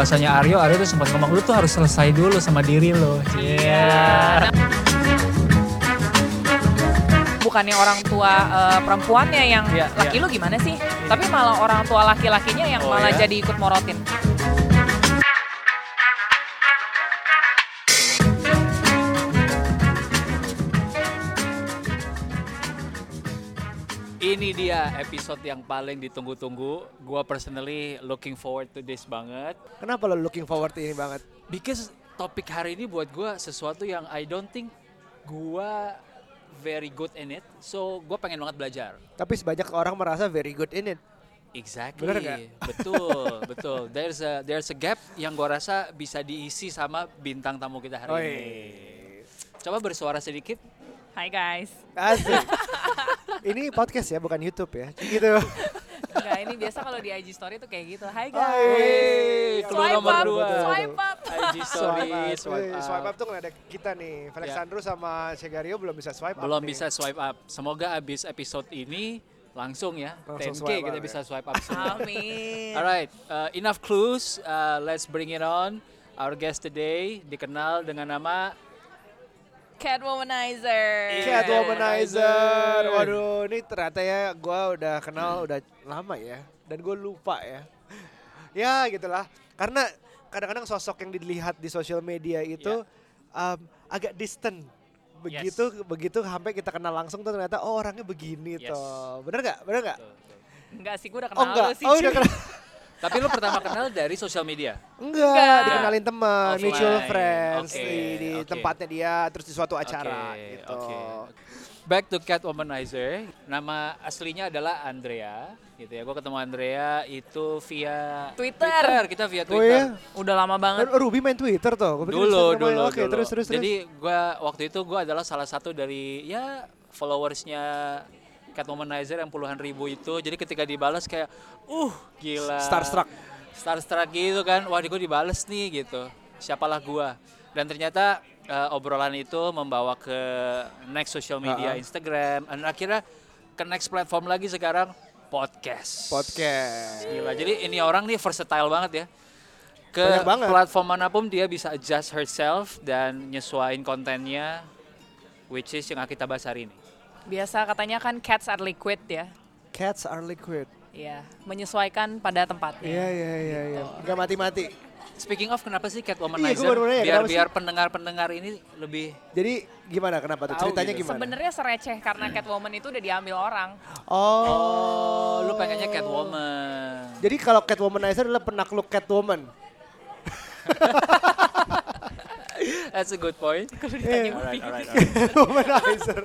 bahasanya Aryo, Aryo tuh sempat ngomong lu tuh harus selesai dulu sama diri lo. Iya. bukannya orang tua eh, perempuannya yang Iya, laki iya. lu gimana sih? Tapi malah orang tua laki-lakinya yang Oh, malah ya? jadi ikut morotin. Ini dia episode yang paling ditunggu-tunggu. Gua personally looking forward to this banget. Kenapa lo looking forward ini banget? Because topik hari ini buat gua sesuatu yang I don't think gua very good in it. So gua pengen banget belajar. Tapi sebanyak orang merasa very good in it. Exactly. Bener nggak? Betul, betul. There's a there's a gap yang gua rasa bisa diisi sama bintang tamu kita hari Oi. ini. Coba bersuara sedikit. Hai guys. Asik. ini podcast ya, bukan YouTube ya. Gitu. Enggak, ini biasa kalau di IG story tuh kayak gitu. Hai Hai. guys. Hey, clue Swipe nomor up, dua. swipe up. IG story, Swipe up. swipe up. Swipe up tuh nggak ada kita nih. Felix Ya. Sandro sama Chegario belum bisa swipe up Belum nih. bisa swipe up. Semoga abis episode ini langsung ya. Langsung 10K swipe kita up, bisa ya. swipe up semua. Amin. Alright, uh, enough clues. Uh, let's bring it on. Our guest today dikenal dengan nama Catwomanizer. Cat. Womanizer. Waduh, ini ternyata ya gue udah kenal udah lama ya. Dan gue lupa ya. Ya gitulah. Karena kadang-kadang sosok yang dilihat di sosial media itu um, agak distant. Begitu begitu sampai kita kenal langsung tuh ternyata oh orangnya begini Yes. tuh. Bener gak? Bener gak? Enggak sih, gue udah Oh kenal enggak. lu sih. Oh udah kenal. Tapi lu pertama kenal dari sosial media. Enggak, Enggak. dikenalin teman, Offline. mutual friends Oke, di, di oke. tempatnya dia, terus di suatu acara Oke, gitu. oke. Back to Cat Womanizer. Nama aslinya adalah Andrea, gitu ya. Gue ketemu Andrea itu via Twitter. Kita via Oh Twitter. iya? Udah lama banget. Ruby main Twitter tuh. Gua Dulu, dulu, aja. Oke, dulu. terus terus terus. Jadi gua waktu itu gua adalah salah satu dari ya followersnya Cat Womanizer yang puluhan ribu itu. Jadi ketika dibalas kayak, uh gila. Starstruck. Starstruck gitu kan. Wah, gue dibales nih gitu. Siapalah gua. Dan ternyata eh, obrolan itu membawa ke next social media Ha-ha. Instagram. Dan akhirnya ke next platform lagi sekarang podcast. podcast. Gila. Jadi ini orang nih versatile banget ya. Ke platform mana pun dia bisa adjust herself dan nyesuaiin kontennya which is yang kita bahas hari ini. Biasa katanya kan cats are liquid ya. Cats are liquid. Iya, menyesuaikan pada tempatnya. Iya iya iya iya. Enggak mati-mati. Speaking of kenapa sih Cat Iya, nanya, biar biar pendengar-pendengar ini lebih Jadi gimana kenapa tuh? Ceritanya gitu. gimana? Sebenarnya sereceh karena Catwoman itu udah diambil orang. Oh. Oh, lu pengennya Catwoman. Jadi kalau Catwomanizer adalah penakluk Catwoman. That's a good point. Iya. Alright, alright, alright. Catwomanizer.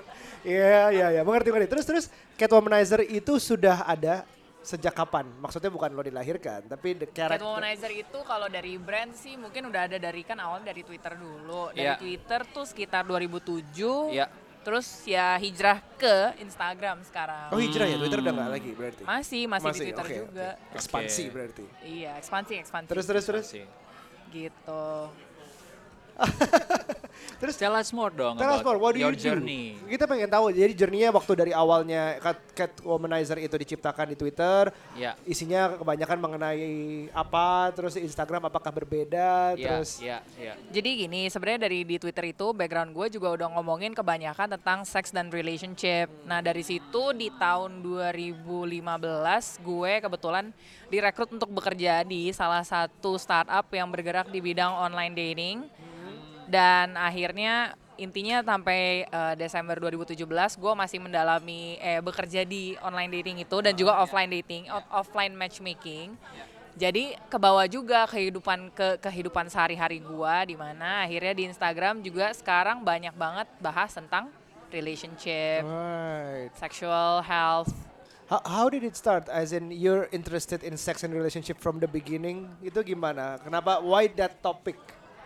Iya iya iya, mengerti mengerti. Terus terus Catwomanizer itu sudah ada sejak kapan? Maksudnya bukan lo dilahirkan, tapi the character. Catwomanizer itu kalau dari brand sih mungkin udah ada dari kan awal dari Twitter dulu. Dari Iya. Twitter tuh sekitar 2007. Iya. Terus ya hijrah ke Instagram sekarang. Oh hijrah ya, Twitter udah nggak lagi berarti. Masih, masih, di Twitter oke, juga. oke. Ekspansi Oke. berarti. Iya, ekspansi, ekspansi. Terus terus terus. Sih. gitu. Terus tell us more dong Tell us more, what do your you do? journey. Kita pengen tahu, jadi journey-nya waktu dari awalnya Cat, Catwomanizer itu diciptakan di Twitter, Ya. isinya kebanyakan mengenai apa, terus Instagram apakah berbeda, Ya, terus ya, ya. Jadi gini, sebenarnya dari di Twitter itu background gue juga udah ngomongin kebanyakan tentang seks dan relationship. Nah dari situ di tahun 2015 gue kebetulan direkrut untuk bekerja di salah satu startup yang bergerak di bidang online dating. Dan akhirnya intinya sampai eh, Desember 2017 gue masih mendalami eh bekerja di online dating itu dan juga offline dating, off- offline matchmaking. Jadi ke bawah juga kehidupan ke kehidupan sehari-hari gua di mana akhirnya di Instagram juga sekarang banyak banget bahas tentang relationship, Right. sexual health. How, how did it start? As in you're interested in sex and relationship from the beginning? Itu gimana? Kenapa? Why that topic?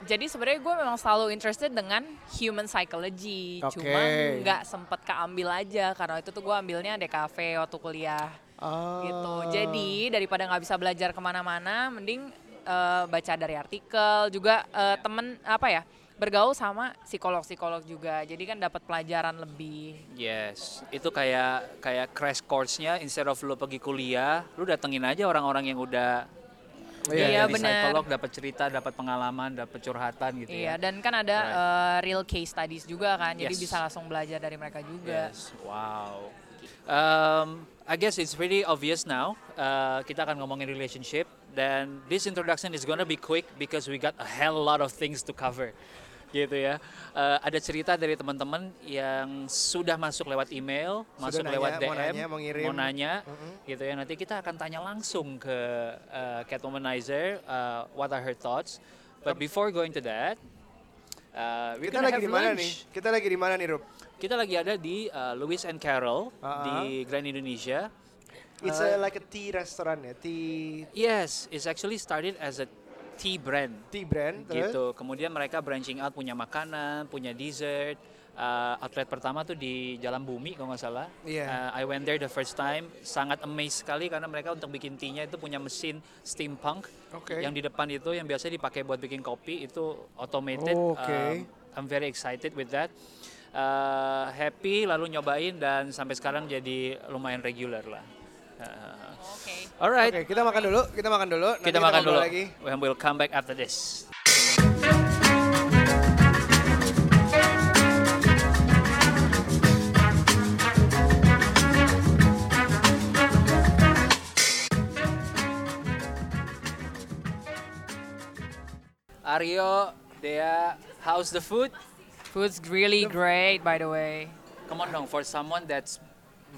Jadi sebenarnya gue memang selalu interested dengan human psychology, Oke. cuma nggak sempet keambil aja karena itu tuh gue ambilnya DKV waktu kuliah Ah. gitu. Jadi daripada nggak bisa belajar ke mana-mana, mending eh, baca dari artikel juga eh, temen apa ya bergaul sama psikolog-psikolog juga. Jadi kan dapat pelajaran lebih. Yes, itu kayak kayak crash course-nya instead of lu pergi kuliah, lu datengin aja orang-orang yang udah Iya, Jadi iya, benar. psikolog dapat cerita, dapat pengalaman, dapat curhatan gitu Iya, ya. dan kan ada Right. uh, real case studies juga kan, jadi Yes. bisa langsung belajar dari mereka juga. Yes, wow. Um, I guess it's pretty obvious now. Uh, kita akan ngomongin relationship dan this introduction is gonna be quick because we got a hell lot of things to cover. Gitu ya. Uh, ada cerita dari teman-teman yang sudah masuk lewat email, masuk nanya, lewat mau DM, nanya, mau ngirim. nanya, gitu ya. Nanti kita akan tanya langsung ke uh, Catwomanizer uh, what are her thoughts. But before going to that, uh, Kita lagi di mana nih? Kita lagi di mana nih, Rup? Kita lagi ada di uh, Lewis and Carroll Ah, di Grand Indonesia. It's Uh, a, like a tea restaurant ya, tea Yes, it's actually started as a tea brand tea brand. terus? gitu. Kemudian mereka branching out punya makanan, punya dessert. Uh, outlet pertama tuh di Jalan Bumi kalau nggak salah. Iya. Uh, I went there the first time, sangat amazed sekali karena mereka untuk bikin tea-nya itu punya mesin steampunk Oke. yang di depan itu yang biasa dipakai buat bikin kopi itu automated. Oh, oke. Um, I'm very excited with that. Uh, happy lalu nyobain dan sampai sekarang jadi lumayan regular lah. Oke. alright, Oke, kita makan dulu, kita makan dulu. nanti kita makan ngobrol dulu. lagi. And we'll come back after this. Aryo, Dea, how's the food? Food's really great, by the way. Come on dong, for someone that's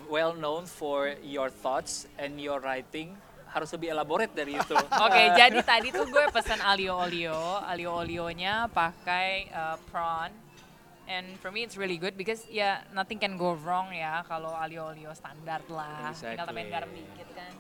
well known for your thoughts and your writing, harus lebih elaborate dari itu. Oke, jadi tadi tuh gue pesan alio olio, alio olionya pakai uh, prawn. And for me it's really good because ya nothing can go wrong ya kalau alio olio standar lah. Tinggal tambahin Exactly. garam dikit kan.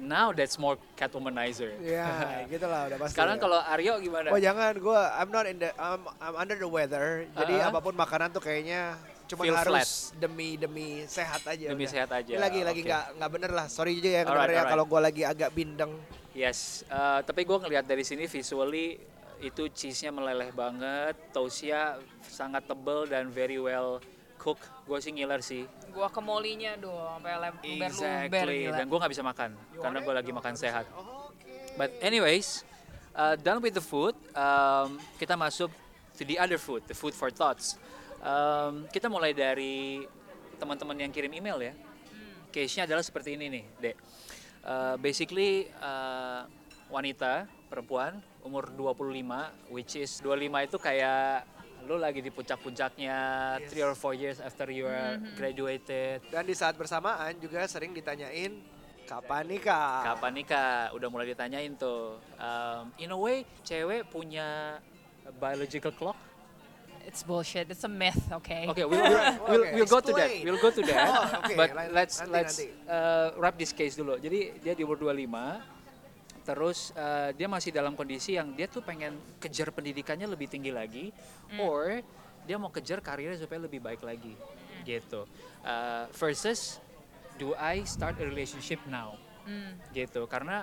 Now that's more Catwomanizer. Ya, gitu lah udah pasti. Sekarang ya. kalau Aryo gimana? Oh jangan, gue I'm not in the I'm, I'm under the weather. Jadi Uh-uh. apa pun makanan tuh kayaknya cuma Feel harus demi demi sehat aja. Demi udah. sehat aja, Ini lagi lagi oke. nggak nggak bener lah. Sorry aja ya Alright, ya kalau gue lagi agak bindeng. Yes, uh, tapi gue ngelihat dari sini visually uh, itu cheese-nya meleleh banget, toastnya sangat tebel dan very well cooked. Gue sih ngiler sih. Guacamole-nya dong, sampai luber-luber Exactly. gila. Dan gue nggak bisa makan karena gue lagi makan sehat. But anyways, uh, done with the food, um, kita masuk to the other food, the food for thoughts. Um, kita mulai dari teman-teman yang kirim email ya. Case-nya adalah seperti ini nih, Dek. Uh, basically uh, wanita, perempuan, umur 25, which is 25 itu kayak lu lagi di puncak-puncaknya, three or four years after you are graduated. Dan di saat bersamaan juga sering ditanyain kapan nikah. Kapan nikah? Udah mulai ditanyain tuh. Um, in a way, cewek punya biological clock. It's bullshit. It's a myth, okay? Okay, we'll, we'll, we'll, Okay, we'll go to that. We'll go to that. Oh, okay. But let's nanti, let's nanti. uh, wrap this case dulu. Jadi dia di umur 25 terus uh, dia masih dalam kondisi yang dia tuh pengen kejar pendidikannya lebih tinggi lagi or dia mau kejar karirnya supaya lebih baik lagi gitu. Uh, versus do I start a relationship now? Hmm. Gitu. Karena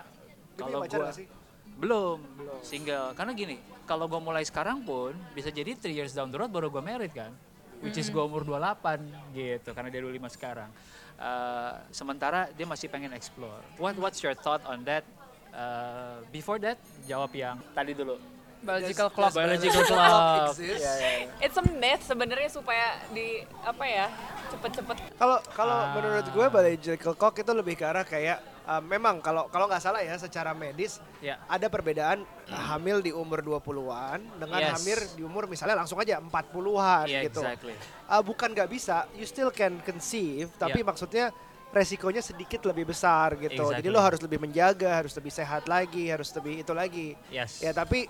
kalau gua sih? belum, single. Karena gini, kalau gue mulai sekarang pun bisa jadi 3 years down the road baru gue married kan. Which is gue umur 28 gitu, karena dia 25 sekarang. Uh, sementara dia masih pengen explore. What What's your thought on that? Uh, before that, jawab yang tadi dulu. Biological clock. Biological biological clock. Iya, iya, iya. It's a myth sebenarnya supaya di apa ya cepet-cepet Kalau kalau Ah. menurut gue biological clock itu lebih ke arah kayak uh, memang kalau kalau nggak salah ya secara medis Ya. ada perbedaan uh, hamil di umur 20-an dengan Yes. hamil di umur misalnya langsung aja 40-an Iya, gitu. exactly. Uh, bukan nggak bisa, you still can conceive, tapi Yeah. maksudnya resikonya sedikit lebih besar gitu. Jadi Exactly. lo harus lebih menjaga, harus lebih sehat lagi, harus lebih itu lagi. Yes. Ya tapi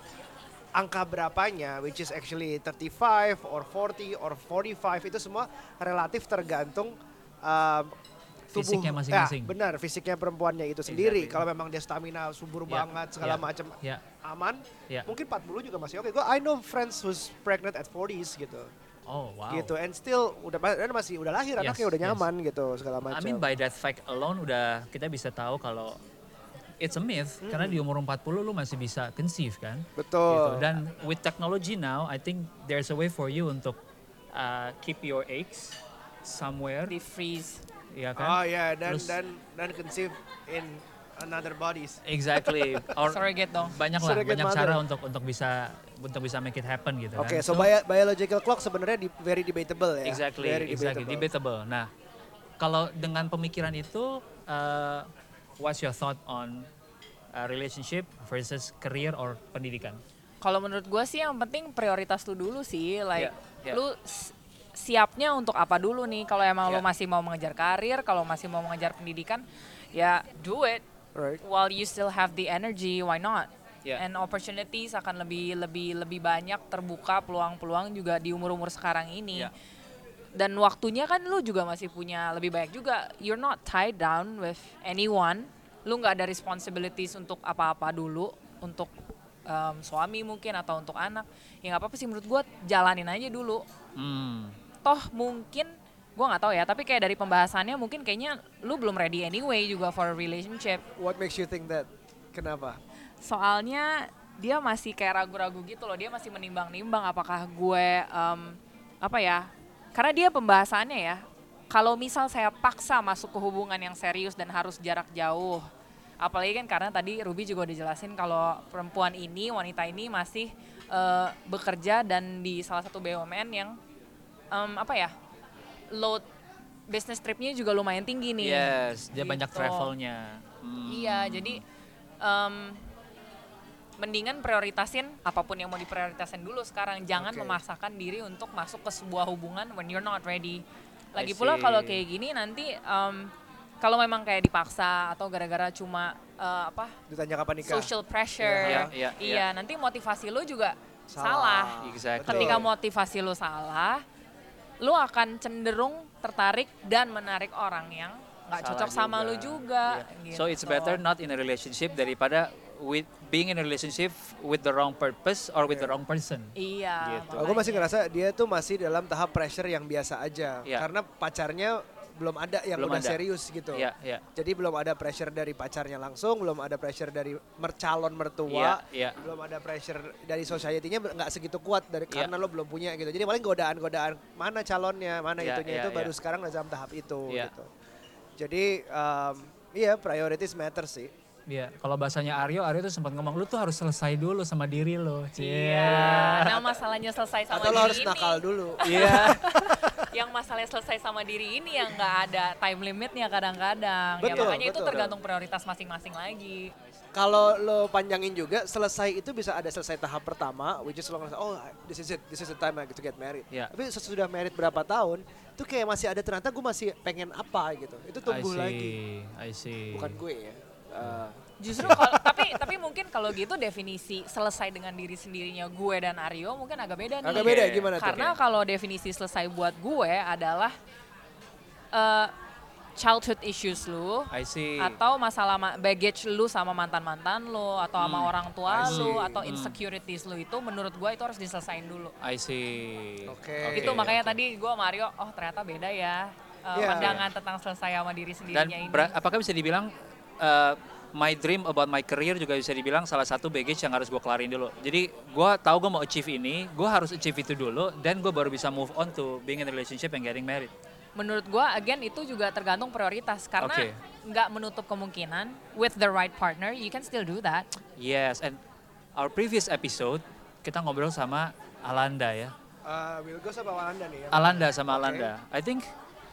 angka berapanya, which is actually 35 or 40 or 45 itu semua relatif tergantung um, tubuh. Fisiknya masing-masing. Ya, benar, fisiknya perempuannya itu sendiri. Exactly. Kalau memang dia stamina subur Ya, banget segala ya, macam ya. aman, Ya. mungkin 40 juga masih oke. Gue I know friends who's pregnant at 40s gitu. Oh wow. Gitu and still udah dan masih udah lahir Yes, anaknya udah yes. nyaman gitu segala macam. I mean by that fact alone udah kita bisa tahu kalau it's a myth karena di umur 40 lu masih bisa conceive kan. Betul. Gitu. Dan with technology now, I think there's a way for you untuk uh, keep your eggs somewhere, di freeze. Ya kan? Oh ya dan Terus- dan dan conceive in another bodies. exactly. Or Surrogate dong. banyak lah, Surrogate banyak mother. cara untuk untuk bisa untuk bisa make it happen gitu Oke, kan. so, bio- biological clock sebenarnya di- very debatable ya. Exactly, Very exactly, debatable. Nah, kalau dengan pemikiran itu, uh, what's your thought on uh, relationship versus career or pendidikan? Kalau menurut gue sih yang penting prioritas lu dulu sih, like Yeah, yeah. lu siapnya untuk apa dulu nih? Kalau emang Yeah. masih mau mengejar karir, kalau masih mau mengejar pendidikan, ya do it Right. while you still have the energy, why not? Yeah. And opportunities akan lebih lebih lebih banyak terbuka peluang-peluang juga di umur-umur sekarang ini. Yeah. Dan waktunya kan lu juga masih punya lebih banyak juga. You're not tied down with anyone. Lu nggak ada responsibilities untuk apa-apa dulu, untuk um, suami mungkin atau untuk anak. Ya nggak apa-apa sih menurut gua jalanin aja dulu. Hmm, Toh mungkin gua nggak tahu ya, tapi kayak dari pembahasannya mungkin kayaknya lu belum ready anyway juga for a relationship. What makes you think that? Kenapa? soalnya dia masih kayak ragu-ragu gitu loh dia masih menimbang-nimbang apakah gue em, apa ya karena dia pembahasannya ya kalau misal saya paksa masuk ke hubungan yang serius dan harus jarak jauh apalagi kan karena tadi Ruby juga udah jelasin kalau perempuan ini wanita ini masih eh, bekerja dan di salah satu BUMN yang em, apa ya load business tripnya juga lumayan tinggi nih yes, dia banyak Gitu. travelnya. Hmm, Iya, jadi em, mendingan prioritasin apa pun yang mau diprioritasin dulu sekarang. Jangan Oke. memaksakan diri untuk masuk ke sebuah hubungan when you're not ready. Lagi pula kalau kayak gini nanti em, kalau memang kayak dipaksa atau gara-gara cuma eh, apa Ditanya kapan nikah? social pressure, Iya, iya, iya iya. nanti motivasi lo juga Salah. salah. Exactly. Ketika motivasi lo salah, lo akan cenderung tertarik dan menarik orang yang nggak cocok sama juga. lo juga. Yeah. So it's gitu. better not in a relationship daripada with being in a relationship with the wrong purpose or with the wrong person. Iya. Gitu. Aku masih ngerasa dia tuh masih dalam tahap pressure yang biasa aja. Iya. Karena pacarnya belum ada yang Belum udah ada. serius gitu. Iya, iya. Jadi belum ada pressure dari pacarnya langsung, belum ada pressure dari mer- calon mertua, Iya, iya. belum ada pressure dari society-nya nggak segitu kuat dari Iya. karena lo belum punya gitu. Jadi paling godaan-godaan mana calonnya, mana Iya, itunya iya, itu baru iya. sekarang udah dalam tahap itu Iya. gitu. Jadi um, iya priorities matter sih. Iya, kalau bahasanya Aryo, Aryo tuh sempat ngomong lu tuh harus selesai dulu sama diri lo. Iya. Nah masalahnya selesai sama Atau lo diri harus ini. nakal dulu. Iya. yang masalahnya selesai sama diri ini yang nggak ada time limitnya kadang-kadang. ya Betul, makanya itu betul. tergantung prioritas masing-masing lagi. Kalau lo panjangin juga, selesai itu bisa ada selesai tahap pertama, which is lo ngerasa, oh this is it, this is the time I get to get married. Iya. Tapi sesudah married berapa tahun, itu kayak masih ada ternyata gue masih pengen apa gitu. Itu tumbuh I see, lagi, I see. bukan gue ya. Uh, Justru kalau tapi tapi mungkin kalau gitu definisi selesai dengan diri sendirinya gue dan Aryo mungkin agak beda nih. agak beda Oke. gimana tuh? Karena kalau definisi selesai buat gue adalah eh, childhood issues lu I see. atau masalah ma- baggage lu sama mantan-mantan lu atau sama Hmm, orang tua lu atau Hmm. insecurities lu itu menurut gue itu harus diselesain dulu. I see. Oke. itu makanya oke. tadi gue Mario oh ternyata beda ya uh, Iya. pandangan tentang selesai sama diri Dan sendirinya ini. bera- apakah bisa dibilang uh, my dream about my career juga bisa dibilang salah satu baggage yang harus gue kelarin dulu. Jadi gue tahu gue mau achieve ini, gue harus achieve itu dulu, dan gue baru bisa move on to being in a relationship and getting married. Menurut gue again itu juga tergantung prioritas karena nggak menutup kemungkinan with the right partner you can still do that. Yes, and our previous episode kita ngobrol sama Alanda ya. Uh, Wilgos apa Walanda nih? ya? Alanda sama Oke. Alanda. I think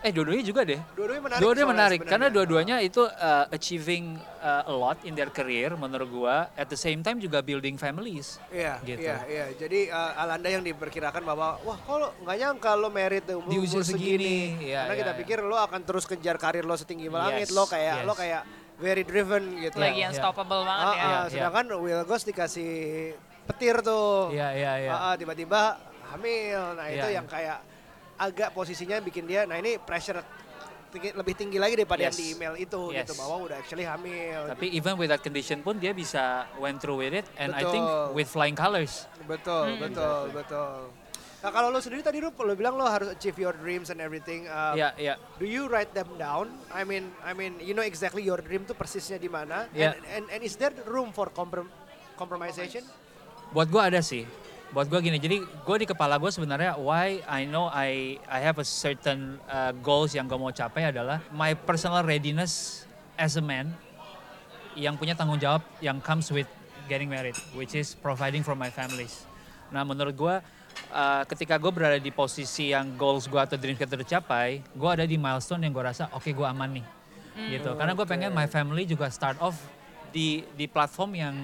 eh dua-duanya juga deh. Dua-duanya menarik. Dua-duanya menarik karena dua-duanya itu uh, achieving uh, a lot in their career menurut gua. At the same time juga building families. Iya, Gitu. iya, iya. Jadi uh, Alanda yang diperkirakan bahwa wah kalau nggak nyangka lo merit di umur, Di usia umur segini, iya, Karena iya, kita iya. pikir lo akan terus kejar karir lo setinggi langit, Yes, lo kayak yes. lo kayak very driven gitu. Lagi Iya, unstoppable banget Ah, ya. ah, Iya, sedangkan Wilgos dikasih petir tuh. Iya, iya, iya. Ah, ah, tiba-tiba hamil. Nah, itu Iya. yang kayak agak posisinya bikin dia nah ini pressure tinggi- lebih tinggi lagi daripada yang Yes. di email itu Yes. gitu bahwa udah actually hamil. Tapi even with that condition pun dia bisa went through with it and I think Betul. with flying colors. Betul, Hmm. betul, betul. Nah kalau lo sendiri tadi lo, lo bilang lo harus achieve your dreams and everything. Um, Iya, iya. Do you write them down? I mean, I mean, you know exactly your dream tuh persisnya di mana. Yeah. And, and and is there room for comprom compromisation? Buat gua ada sih. Buat gua gini, jadi gua di kepala gua sebenarnya why I know I I have a certain uh, goals yang gua mau capai adalah my personal readiness as a man yang punya tanggung jawab yang comes with getting married, which is providing for my families. Nah menurut gue uh, ketika gue berada di posisi yang goals gue atau dreams kita tercapai, gue ada di milestone yang gue rasa oke okay, gue aman nih, gitu. Karena gue pengen my family juga start off di di platform yang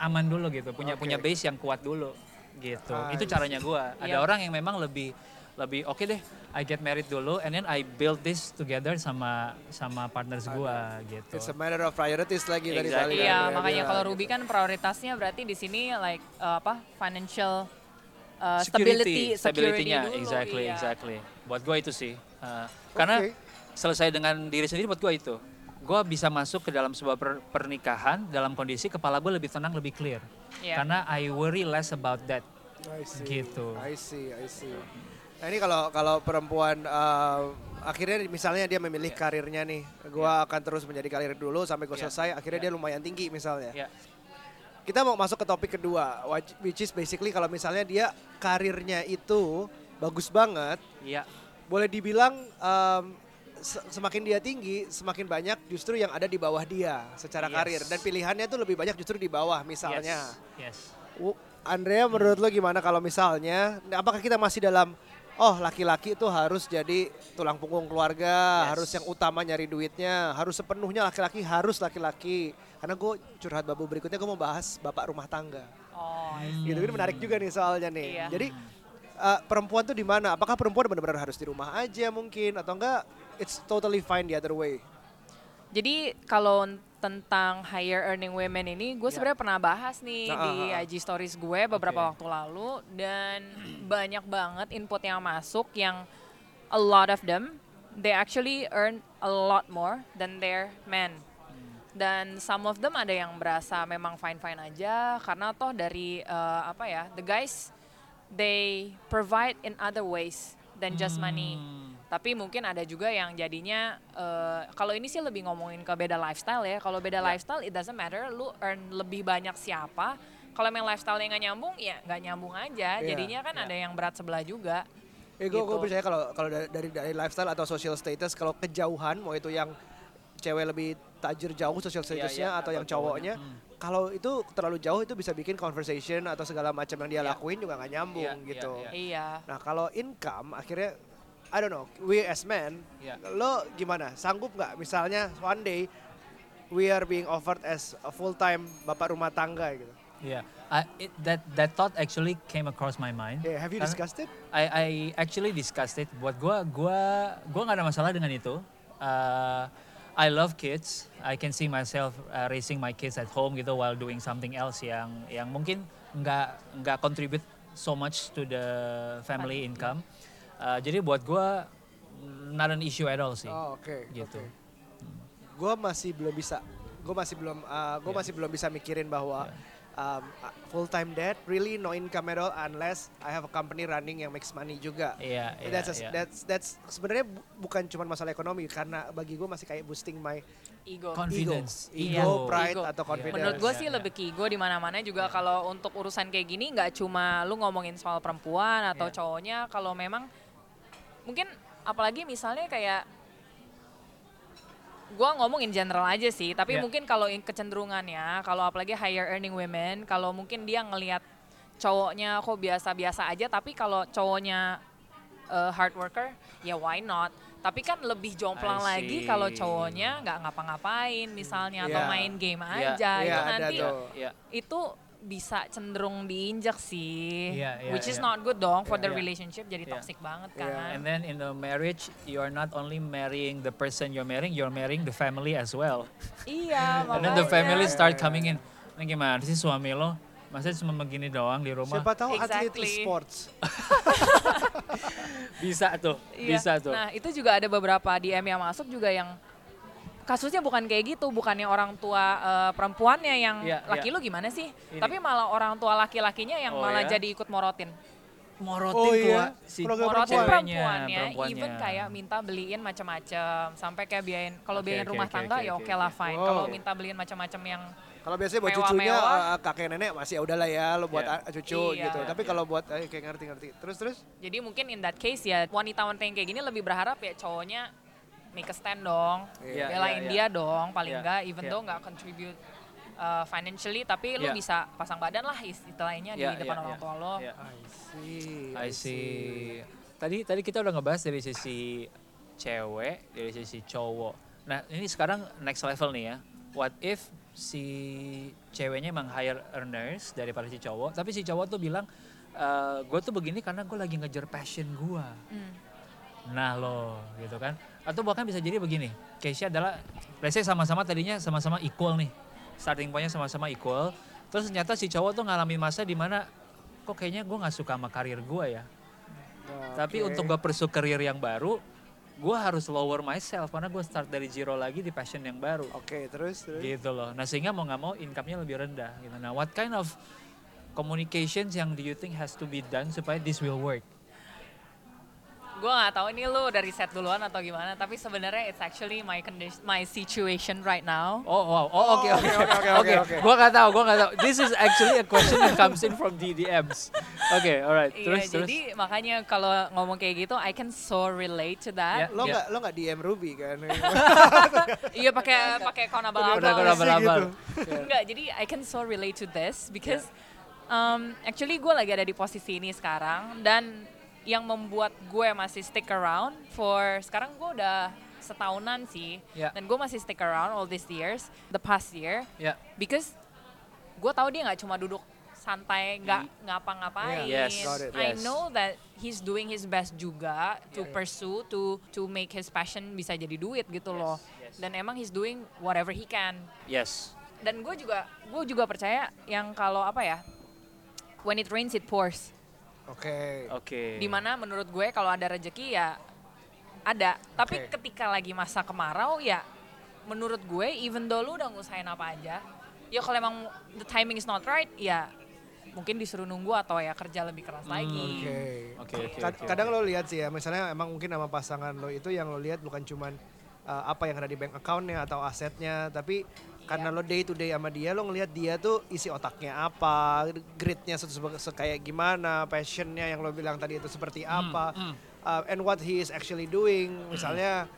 aman dulu gitu, punya Oke. punya base yang kuat dulu, gitu. Ah, Itu caranya gue. Ada Iya. orang yang memang lebih lebih oke deh, I get married dulu, and then I build this together sama sama partners gue, gitu. It's a matter of priorities lagi tadi Exactly. balik Iya, lagi. makanya Iya, kalau gitu. Ruby kan prioritasnya berarti di sini like uh, apa financial uh, security, stability, stability-nya, security dulu, exactly, iya. exactly. Buat gue itu sih, Uh, karena Oke. selesai dengan diri sendiri buat gue itu, gue bisa masuk ke dalam sebuah per- pernikahan dalam kondisi kepala gue lebih tenang, lebih clear. Iya. Karena I worry less about that. I see. Gitu. I see, I see. Nah ini kalau kalau perempuan uh, akhirnya misalnya dia memilih karirnya nih, gua akan terus menjadi karir dulu sampai gue Iya. selesai. Akhirnya Iya. dia lumayan tinggi misalnya. Ya, Kita mau masuk ke topik kedua, which is basically kalau misalnya dia karirnya itu bagus banget, iya, boleh dibilang um, semakin dia tinggi, semakin banyak justru yang ada di bawah dia secara Yes. karir dan pilihannya tuh lebih banyak justru di bawah misalnya. yes, yes. Andrea menurut lo gimana kalau misalnya apakah kita masih dalam oh laki-laki itu harus jadi tulang punggung keluarga, Yes. harus yang utama nyari duitnya, harus sepenuhnya laki-laki harus laki-laki. Karena gue curhat babu berikutnya gue mau bahas bapak rumah tangga. Oh, Hmm. Gitu ini menarik juga nih soalnya nih. Iya. Jadi uh, perempuan tuh di mana? Apakah perempuan benar-benar harus di rumah aja mungkin atau enggak it's totally fine the other way? Jadi kalau tentang higher earning women ini, gue Ya. sebenarnya pernah bahas nih Nah, di ah, ah. IG stories gue beberapa Oke. waktu lalu dan banyak banget input yang masuk yang a lot of them they actually earn a lot more than their men. Dan some of them ada yang berasa memang fine-fine aja karena toh dari eh, apa ya, the guys they provide in other ways than just money. Hmm. Tapi mungkin ada juga yang jadinya eh, kalau ini sih lebih ngomongin ke beda lifestyle ya. Kalau beda Ya. lifestyle it doesn't matter lu earn lebih banyak siapa. Kalau memang lifestyle yang nggak nyambung ya nggak nyambung aja. Iya, Jadinya kan iya. ada yang berat sebelah juga. Eh gue Gitu. percaya kalau kalau dari, dari lifestyle atau social status kalau kejauhan mau itu yang cewek lebih tajir jauh social statusnya iya, atau atau yang cowoknya, cowoknya. kalau itu terlalu jauh itu bisa bikin conversation atau segala macam yang dia Iya. lakuin juga nggak nyambung Iya, iya, gitu. iya. Iya. Nah kalau income akhirnya I don't know, we as men, Iya. lo gimana? Sanggup nggak misalnya one day we are being offered as a full time bapak rumah tangga gitu? Yeah, I, it, that that thought actually came across my mind. Yeah, have you discussed it? I, I actually discussed it. Buat gua, gua, gua nggak ada masalah dengan itu. Uh, I love kids. I can see myself uh, raising my kids at home gitu while doing something else yang yang mungkin nggak nggak contribute so much to the family income. Uh, jadi buat gua not an issue at all sih. Oh, oke. Gitu. Gue masih belum bisa. Gue masih belum. gue Yeah. masih belum bisa mikirin bahwa um, full time dad really no income at all unless I have a company running yang makes money juga. Iya, iya, that's a- iya. that's that's sebenarnya bu- bukan cuma masalah ekonomi karena bagi gue masih kayak boosting my Ego. Confidence. ego, Iya, pride ego. atau Iya, confidence. Menurut gue Iya, sih iya. lebih ke ego di mana-mana juga kalau untuk urusan kayak gini nggak cuma lu ngomongin soal perempuan atau Iya. cowoknya kalau memang mungkin apalagi misalnya kayak gua ngomongin general aja sih tapi Iya. mungkin kalau kecenderungannya kalau apalagi higher earning women kalau mungkin dia ngelihat cowoknya kok biasa-biasa aja tapi kalau cowoknya uh, hard worker ya why not tapi kan lebih jomplang lagi kalau cowoknya nggak ngapa-ngapain misalnya atau Iya. main game Iya. aja Iya, itu ada nanti tuh. Iya. itu bisa cenderung diinjak sih Iya, iya, which is iya. not good dong for the Iya. relationship jadi Iya. toxic banget Iya. kan And then in the marriage, you are not only marrying the person you're marrying, you're marrying the family as well. iya And then the family start coming in. Ini gimana sih suami lo? Masa cuma begini doang di rumah? Siapa tahu atlet Exactly. e-sports. Bisa tuh, Iya. bisa tuh. Nah itu juga ada beberapa DM yang masuk juga yang kasusnya bukan kayak gitu, bukannya orang tua eh, perempuannya yang Iya, laki iya. lu gimana sih, Ini. tapi malah orang tua laki-lakinya yang Oh, malah ya? jadi ikut morotin. Morotin Oh, iya? si Morotin perempuan. perempuannya, perempuannya. even kayak minta beliin macam-macam, sampai kayak biayain kalau Oke, biayain oke, rumah oke, tangga oke, ya oke, oke lah fine. Wow. Kalau minta beliin macam-macam yang Kalau biasanya buat Mewah-mewah. cucunya uh, kakek nenek masih ya udahlah ya lo buat a- cucu Iya. gitu. Tapi kalau buat eh, kayak ngerti-ngerti. Terus terus Jadi mungkin in that case ya wanita-wanita yang kayak gini lebih berharap ya cowoknya make a stand dong, Iya, belain iya, dia dong paling Iya, enggak, even iya. though nggak contribute uh, financially, tapi lu Iya. bisa pasang badan lah istilahnya Iya, di depan iya, orang iya. tua lo. Iya. I see. I see. Tadi tadi kita udah ngebahas dari sisi cewek, dari sisi cowok. Nah ini sekarang next level nih ya. What if si ceweknya emang higher earners daripada si cowok, tapi si cowok tuh bilang, gue tuh begini karena gue lagi ngejar passion gue. Hmm. Nah lo, gitu kan? Atau bahkan bisa jadi begini, case-nya adalah, let's say sama-sama tadinya sama-sama equal nih, starting point-nya sama-sama equal, terus ternyata si cowok tuh ngalamin masa di mana kok kayaknya gue nggak suka sama karir gue ya. Tapi Oke. untuk gue pursue karir yang baru, gue harus lower myself karena gue start dari zero lagi di passion yang baru. Oke, terus terus. Gitu loh. Nah sehingga mau nggak mau income-nya lebih rendah. Gitu. Nah what kind of communications yang do you think has to be done supaya this will work? Gue nggak tahu ini lu dari set duluan atau gimana, tapi sebenarnya it's actually my condition, my situation right now. Oh, wow. Oh, oke, Oh, oke, oke, oke, oke, oke. oke. Gua nggak tahu, gua nggak tahu. This is actually a question that comes in from DDMs. Oke, alright. Iya, Terus, terus. jadi makanya kalau ngomong kayak gitu, I can so relate to that. Ya. Lo nggak lo nggak DM Ruby kan? Iya pakai pakai abal-abal. gua abal-abal. Enggak, jadi I can so relate to this because um, actually gue lagi ada di posisi ini sekarang dan yang membuat gue masih stick around for sekarang gue udah setahunan sih Ya. dan gue masih stick around all these years the past year Ya. because gue tahu dia nggak cuma duduk santai nggak ngapa-ngapain Yes. Got it. I Yes. know that he's doing his best juga to Yeah. pursue to to make his passion bisa jadi duit gitu loh yes. dan emang he's doing whatever he can Yes. dan gue juga gue juga percaya yang kalau apa ya when it rains it pours Oke. Oke. di mana menurut gue kalau ada rezeki ya ada tapi Oke. ketika lagi masa kemarau ya menurut gue even though lu udah ngusahain apa aja ya kalau emang the timing is not right ya mungkin disuruh nunggu atau ya kerja lebih keras lagi Oke. Oke, oke, Kad- oke, Kadang lo lihat sih ya, misalnya emang mungkin sama pasangan lo itu yang lo lihat bukan cuman uh, apa yang ada di bank accountnya atau asetnya, tapi karena Iya. lo day to day sama dia, lo ngelihat dia tuh isi otaknya apa, gritnya se- kayak gimana, passionnya yang lo bilang tadi itu seperti apa, hmm. uh, and what he is actually doing. Misalnya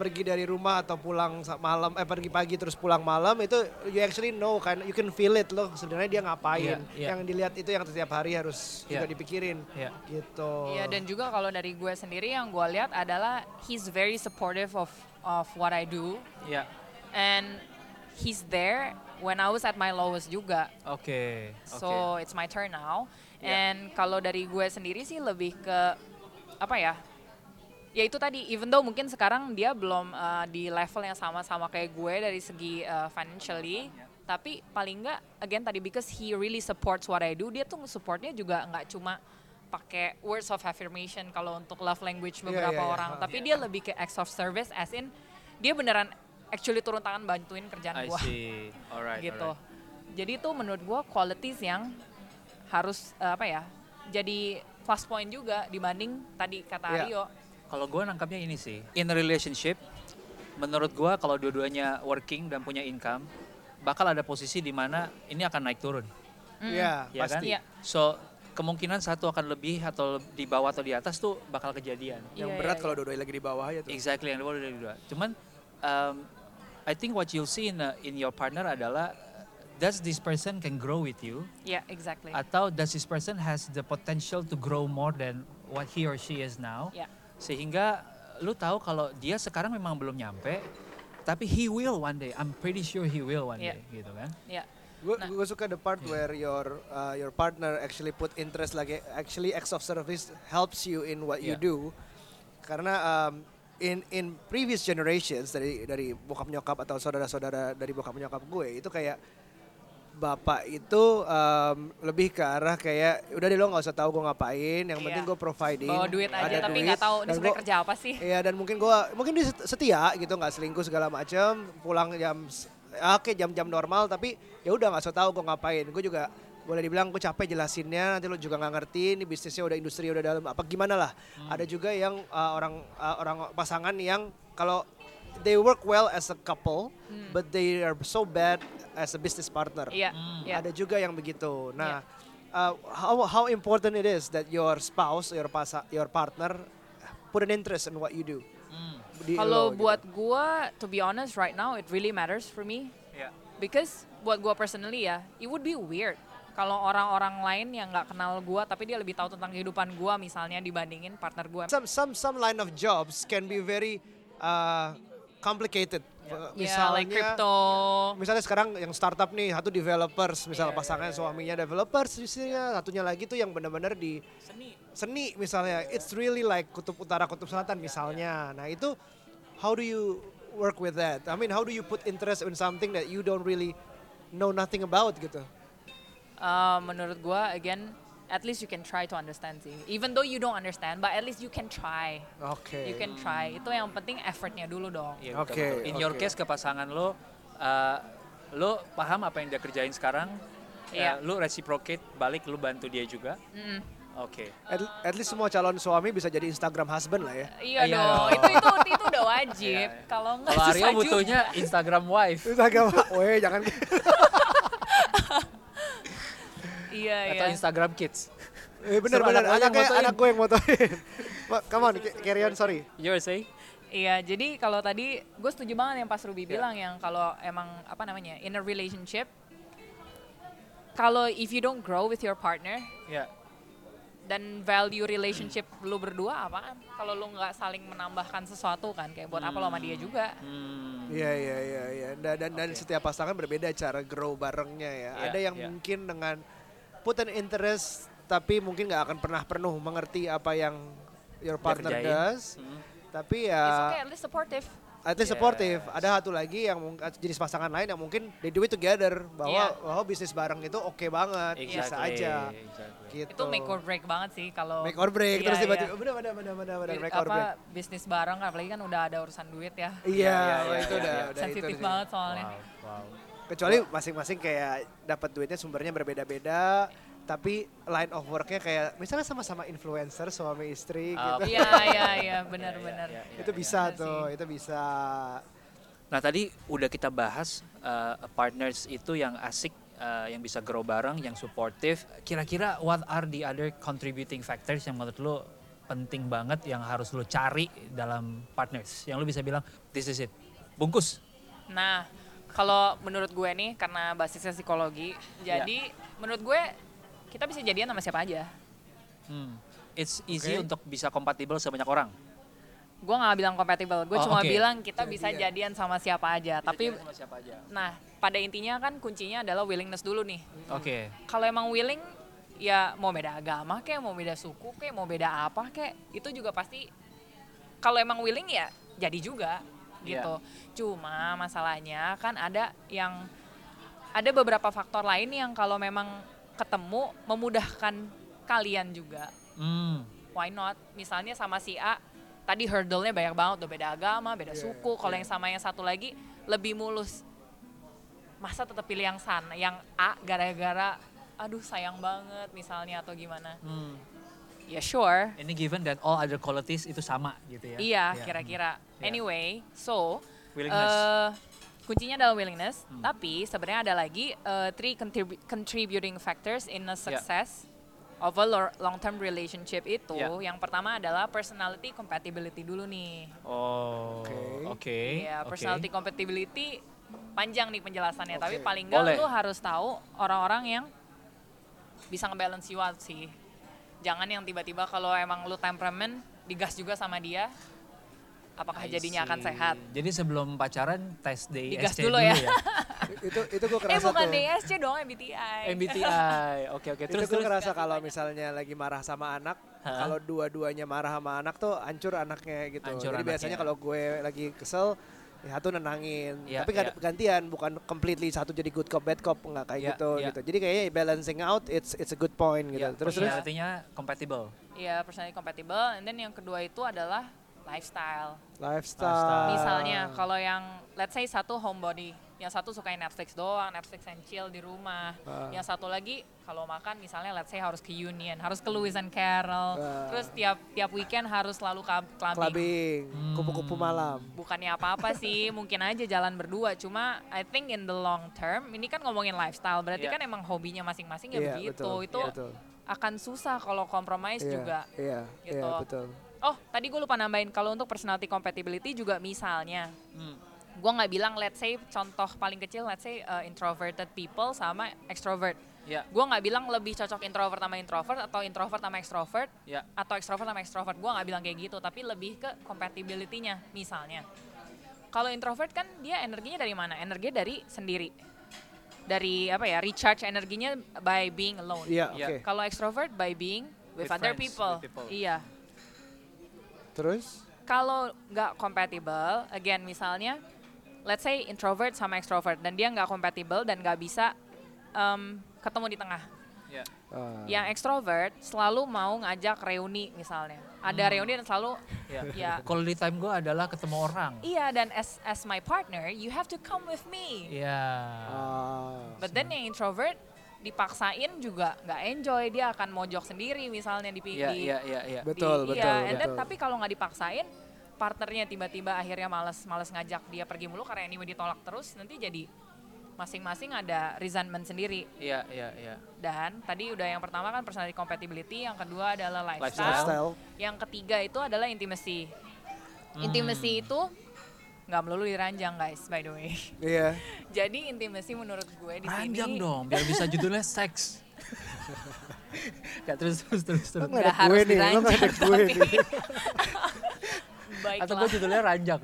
pergi dari rumah atau pulang malam, eh pergi pagi terus pulang malam itu you actually know kan, you can feel it lo sebenarnya dia ngapain. Iya, iya. Yang dilihat itu yang setiap hari harus juga Iya. dipikirin Ya. gitu. Iya dan juga kalau dari gue sendiri yang gue lihat adalah he's very supportive of of what I do Ya. and he's there when I was at my lowest juga. Oke. Oke. So it's my turn now. Yeah. And kalau dari gue sendiri sih lebih ke apa ya? Ya itu tadi, even though mungkin sekarang dia belum uh, di level yang sama-sama kayak gue dari segi uh, financially, tapi paling enggak again tadi because he really supports what I do, dia tuh supportnya juga nggak cuma pakai words of affirmation kalau untuk love language Iya, beberapa iya, iya. orang, Ha. tapi dia lebih ke acts of service as in dia beneran actually turun tangan bantuin kerjaan gue see. Alright. gitu. alright. Jadi itu menurut gua qualities yang harus eh, apa ya? Jadi plus point juga dibanding tadi kata Iya. Aryo. Kalau gue nangkapnya ini sih, in a relationship, menurut gue kalau dua-duanya working dan punya income, bakal ada posisi di mana ini akan naik turun, Mm. Iya, ya kan? pasti. Iya. So kemungkinan satu akan lebih atau di bawah atau di atas tuh bakal kejadian. Yang Iya, berat iya, kalau dua-duanya lagi di bawah aja tuh. Exactly yang di bawah dari dua. Cuman um, I think what you'll see in, a- in your partner adalah does this person can grow with you Iya, exactly. atau does this person has the potential to grow more than what he or she is now Iya. Sehingga lu tahu kalau dia sekarang memang belum nyampe tapi he will one day I'm pretty sure he will one Iya. day gitu kan Iya. Gue Nah. gue suka the part where your uh, your partner actually put interest like actually acts of service helps you in what you Yeah. do. Karena um, in in previous generations dari dari bokap nyokap atau saudara-saudara dari bokap nyokap gue itu kayak bapak itu um, lebih ke arah kayak udah deh lo nggak usah tahu gue ngapain yang penting Iya. gue providing Bawa duit aja ada tapi nggak tahu dia sebenarnya gua- kerja apa sih. Iya dan mungkin gua mungkin dia set- setia gitu nggak selingkuh segala macam pulang jam ya oke jam-jam normal tapi ya udah nggak usah tahu gua ngapain gue juga boleh dibilang gue capek jelasinnya nanti lo juga nggak ngerti ini bisnisnya udah industri udah dalam apa gimana lah ada juga yang uh, orang uh, orang pasangan yang kalau they work well as a couple but they are so bad as a business partner Iya, Hmm. iya. ada juga yang begitu. Nah, uh, how how important it is that your spouse, your pasa, your partner put an interest in what you do. Hmm. Kalau gitu? buat gua, to be honest, right now it really matters for me. Ya. Because buat gua personally ya, it would be weird kalau orang-orang lain yang nggak kenal gua tapi dia lebih tahu tentang kehidupan gua misalnya dibandingin partner gua. some some some line of jobs can be very uh, complicated. Uh, Ya, like crypto. misalnya sekarang yang startup nih satu developers. Misalnya Iya, pasangan suaminya developers istrinya satunya lagi tuh yang benar-benar di Seni. seni misalnya. It's really like kutub utara kutub selatan Iya, misalnya. nah itu how do you work with that? I mean how do you put interest in something that you don't really know nothing about gitu? Uh, menurut gua, again, at least you can try to understand sih. Even though you don't understand, but at least you can try. oke You can try. Itu yang penting effortnya dulu dong. Iya, Oke, betul. In your oke. case ke pasangan lo, uh, lo paham apa yang dia kerjain sekarang? Iya. Uh, lo reciprocate balik, lo bantu dia juga. Mm-mm. Oke. at, at least semua calon suami bisa jadi Instagram husband lah ya Iya Iya dong. Itu itu itu udah wajib. Iya, iya. Kalau enggak Kalau Aryo butuhnya juga. Instagram wife Instagram weh jangan Iya atau iya. Instagram kids. eh, bener bener anak motoin. anak gue yang motoin come on carry on sorry You saying? Iya, jadi kalau tadi gue setuju banget yang pas Ruby Iya. bilang yang kalau emang apa namanya in a relationship, kalau if you don't grow with your partner Ya. dan value relationship lu berdua apaan? Kalau lu nggak saling menambahkan sesuatu kan, kayak buat apa lo sama dia juga? Hmm. Iya iya iya iya. Dan dan, dan setiap pasangan berbeda cara grow barengnya ya. Iya, Ada yang mungkin dengan put an interest tapi mungkin nggak akan pernah penuh mengerti apa yang your partner kerjain. does. Hmm. Tapi It's ya okay, at least supportive. at least Yes. supportive. Ada satu lagi yang jenis pasangan lain yang mungkin they do it together bahwa Iya. bahwa bisnis bareng itu oke banget, bisa Exactly. aja. exactly. Gitu. Itu make or break banget sih kalau Make or break Iya, terus iya. tiba-tiba bener bener bener bener bener Bi- make or apa break. bisnis bareng apalagi kan udah ada urusan duit ya. Iya, Iya, iya, itu iya, udah iya. udah itu Sensitif banget soalnya. Wow, wow. Kecuali masing-masing kayak dapat duitnya sumbernya berbeda-beda, tapi line of worknya kayak misalnya sama-sama influencer suami istri Ah, gitu. Iya iya iya benar-benar. Iya, iya, itu iya. bisa Bener tuh, sih. itu bisa. Nah tadi udah kita bahas uh, partners itu yang asik, uh, yang bisa grow bareng, yang supportive. Kira-kira what are the other contributing factors yang menurut lo penting banget yang harus lo cari dalam partners? Yang lo bisa bilang this is it, bungkus. Nah, kalau menurut gue nih karena basisnya psikologi, Iya. jadi menurut gue kita bisa jadian sama siapa aja. Hmm. It's easy Oke. untuk bisa kompatibel sebanyak orang. Gue nggak bilang compatible, gue Oh, cuma oke. bilang kita Jadian. bisa jadian sama siapa aja. Tapi, sama siapa aja. nah pada intinya kan kuncinya adalah willingness dulu nih. Oke. Kalau emang willing, ya mau beda agama kayak, mau beda suku kayak, mau beda apa kayak, itu juga pasti. Kalau emang willing ya jadi juga Iya. gitu. Cuma masalahnya kan ada yang ada beberapa faktor lain yang kalau memang ketemu memudahkan kalian juga. Hmm. Why not? Misalnya sama si A, tadi hurdle-nya banyak banget, udah beda agama, beda Iya, suku. Kalau yang sama yang satu lagi lebih mulus. Masa tetap pilih yang sana, yang A gara-gara aduh sayang banget misalnya atau gimana. Hmm. Ya sure. Ini given that all other qualities itu sama gitu ya. Iya, Iya. kira-kira. Iya. Anyway, so Willingness. eh, kuncinya adalah willingness. Hmm. Tapi sebenarnya ada lagi eh, three contribu- contributing factors in a success of a lo- long-term relationship itu. Iya. Yang pertama adalah personality compatibility dulu nih. Oh. Oke. Oke. Iya, personality compatibility panjang nih penjelasannya. Oke. Tapi paling nggak Boleh. lu harus tahu orang-orang yang bisa ngebalance you out sih. Jangan yang tiba-tiba kalau emang lu temperamen digas juga sama dia, apakah I jadinya akan sehat? Jadi sebelum pacaran tes DSC Digas dulu, dulu ya. itu itu gue Eh kerasa bukan tuh. DSC dong, MBTI. MBTI. Oke oke. itu Terus gue terus. ngerasa kalau misalnya lagi marah sama anak, kalau dua-duanya marah sama anak tuh hancur anaknya gitu. Hancur Jadi biasanya anaknya. kalau gue lagi kesel, ya satu nenangin. Iya, Tapi gad- gantian, bukan completely satu jadi good cop bad cop nggak kayak Iya, gitu iya. gitu. Jadi kayaknya balancing out it's it's a good point gitu. Ya, terus terus personality-nya compatible. Iya, personality compatible. And then yang kedua itu adalah lifestyle. lifestyle. Lifestyle. Misalnya kalau yang let's say satu homebody, yang satu sukain Netflix doang, Netflix and chill di rumah. Ah. Yang satu lagi kalau makan misalnya let's say harus ke Union, harus ke Lewis and Carroll. Ah. Terus tiap tiap weekend harus selalu club- clubbing. clubbing, Hmm. kupu-kupu malam. Bukannya apa-apa sih, mungkin aja jalan berdua. Cuma I think in the long term, ini kan ngomongin lifestyle, berarti Iya. kan emang hobinya masing-masing ya Iya, begitu. betul, Itu betul. akan susah kalau compromise Iya, juga. Iya, gitu. iya betul. Oh, tadi gue lupa nambahin kalau untuk personality compatibility juga misalnya, Hmm. gue nggak bilang let's say contoh paling kecil let's say uh, introverted people sama extrovert. Ya, Gue nggak bilang lebih cocok introvert sama introvert atau introvert sama extrovert ya. atau extrovert sama extrovert. Gue nggak bilang kayak gitu, tapi lebih ke compatibility-nya misalnya. Kalau introvert kan dia energinya dari mana? Energinya dari sendiri. Dari apa ya? Recharge energinya by being alone. Iya, Iya. oke. Kalau extrovert by being with, With other friends, people. with people. Iya. Terus? Kalau nggak compatible, again misalnya, let's say introvert sama extrovert dan dia nggak compatible dan nggak bisa em, ketemu di tengah. Ya. Ah. Yang extrovert selalu mau ngajak reuni misalnya. Ada reuni dan selalu Ya. ya Quality time gue adalah ketemu orang. iya dan as as my partner you have to come with me. Iya. Ah. But then yang introvert dipaksain juga nggak enjoy dia akan mojok sendiri misalnya di, Iya, di iya, iya, iya. Betul, di- betul, iya, and then betul. tapi kalau nggak dipaksain partnernya tiba-tiba akhirnya males males ngajak dia pergi mulu karena anyway ditolak terus nanti jadi masing-masing ada resentment sendiri Iya, iya, iya. dan tadi udah yang pertama kan personality compatibility yang kedua adalah lifestyle, Lifestyle. yang ketiga itu adalah intimacy Hmm. intimacy itu nggak melulu diranjang guys by the way Iya. jadi intimacy menurut gue di Ranjang sini dong, biar bisa judulnya seks. Gak terus terus terus terus. gue harus nih, lo nggak ada diranjang, gue tapi- nih. baiklah Atau gue judulnya ranjang.